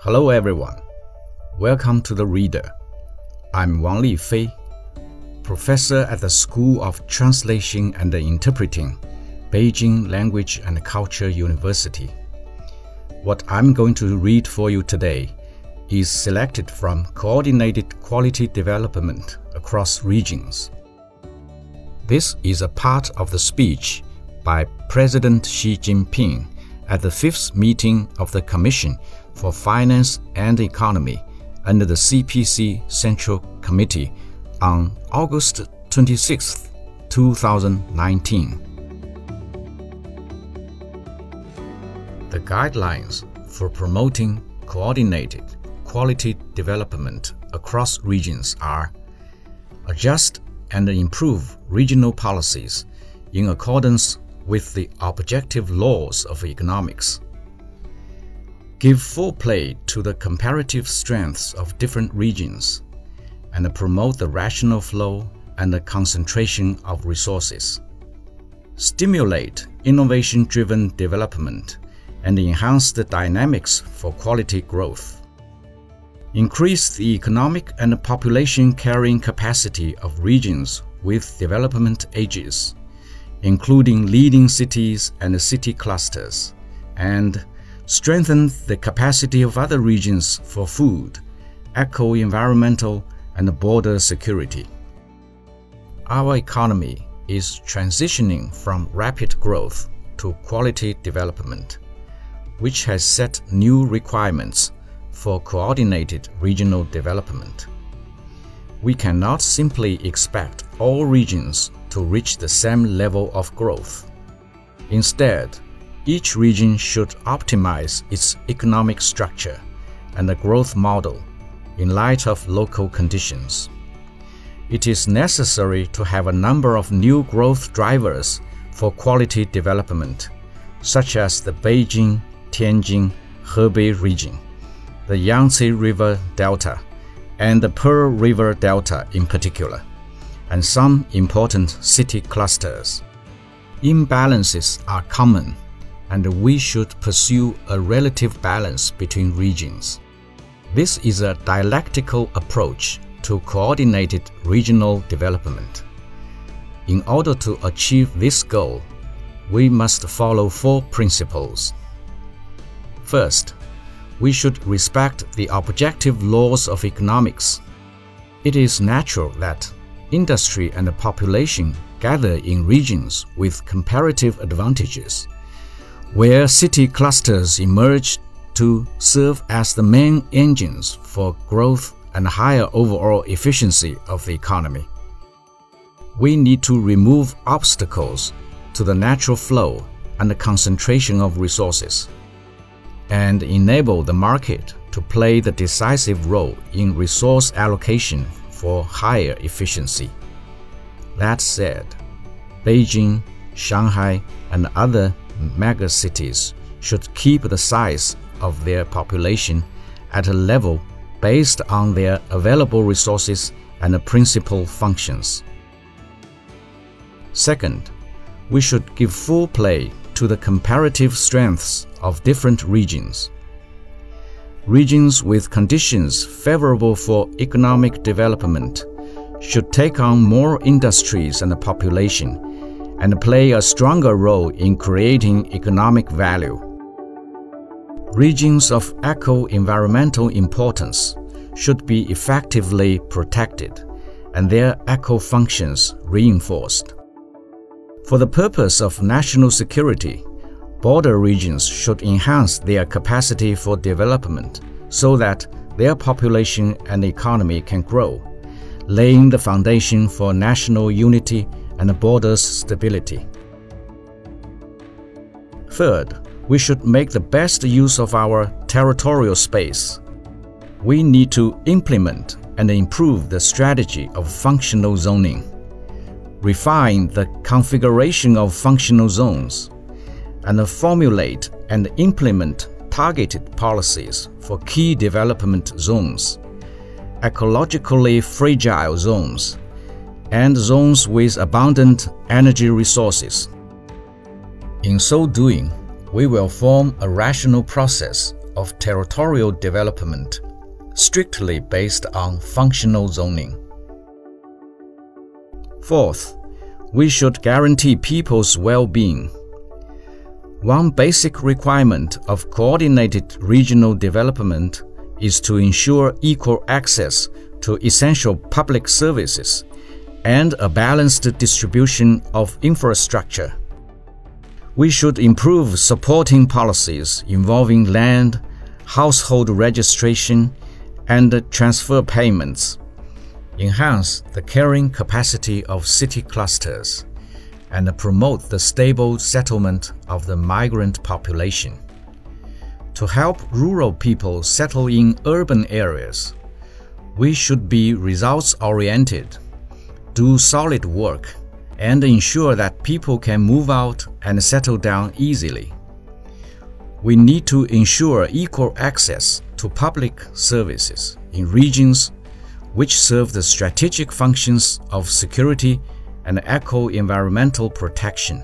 Hello, everyone. Welcome to the Reader. I'm Wang Lifei, professor at the School of Translation and Interpreting, Beijing Language and Culture University. What I'm going to read for you today is selected from Coordinated Quality Development Across Regions. This is a part of the speech by President Xi Jinping at the fifth meeting of the Commission for Finance and Economy under the CPC Central Committee on August 26, 2019. The guidelines for promoting coordinated quality development across regions are adjust and improve regional policies in accordance with the objective laws of economics. Give full play to the comparative strengths of different regions and promote the rational flow and the concentration of resources. Stimulate innovation driven development and enhance the dynamics for quality growth. Increase the economic and population carrying capacity of regions with development ages including leading cities and city clusters, and strengthen the capacity of other regions for food, eco environmental, and border security. Our economy is transitioning from rapid growth to quality development, which has set new requirements for coordinated regional development. We cannot simply expect all regions to reach the same level of growth. Instead, each region should optimize its economic structure and the growth model in light of local conditions. It is necessary to have a number of new growth drivers for quality development, such as the Beijing, Tianjin, Hebei region, the Yangtze River Delta, and the Pearl River Delta in particular and some important city clusters. Imbalances are common, and we should pursue a relative balance between regions. This is a dialectical approach to coordinated regional development. In order to achieve this goal, we must follow four principles. First, we should respect the objective laws of economics. It is natural that industry and population gather in regions with comparative advantages, where city clusters emerge to serve as the main engines for growth and higher overall efficiency of the economy. We need to remove obstacles to the natural flow and the concentration of resources, and enable the market to play the decisive role in resource allocation for higher efficiency. That said, Beijing, Shanghai, and other megacities should keep the size of their population at a level based on their available resources and principal functions. Second, we should give full play to the comparative strengths of different regions. Regions with conditions favorable for economic development should take on more industries and population and play a stronger role in creating economic value. Regions of eco-environmental importance should be effectively protected and their eco functions reinforced. For the purpose of national security, border regions should enhance their capacity for development so that their population and economy can grow, laying the foundation for national unity and border stability. Third, we should make the best use of our territorial space. We need to implement and improve the strategy of functional zoning, refine the configuration of functional zones, and formulate and implement targeted policies for key development zones, ecologically fragile zones, and zones with abundant energy resources. In so doing, we will form a rational process of territorial development strictly based on functional zoning. Fourth, we should guarantee people's well being. One basic requirement of coordinated regional development is to ensure equal access to essential public services and a balanced distribution of infrastructure. We should improve supporting policies involving land, household registration, and transfer payments, enhance the carrying capacity of city clusters, and promote the stable settlement of the migrant population. To help rural people settle in urban areas, we should be results oriented, do solid work, and ensure that people can move out and settle down easily. We need to ensure equal access to public services in regions which serve the strategic functions of security and eco environmental protection.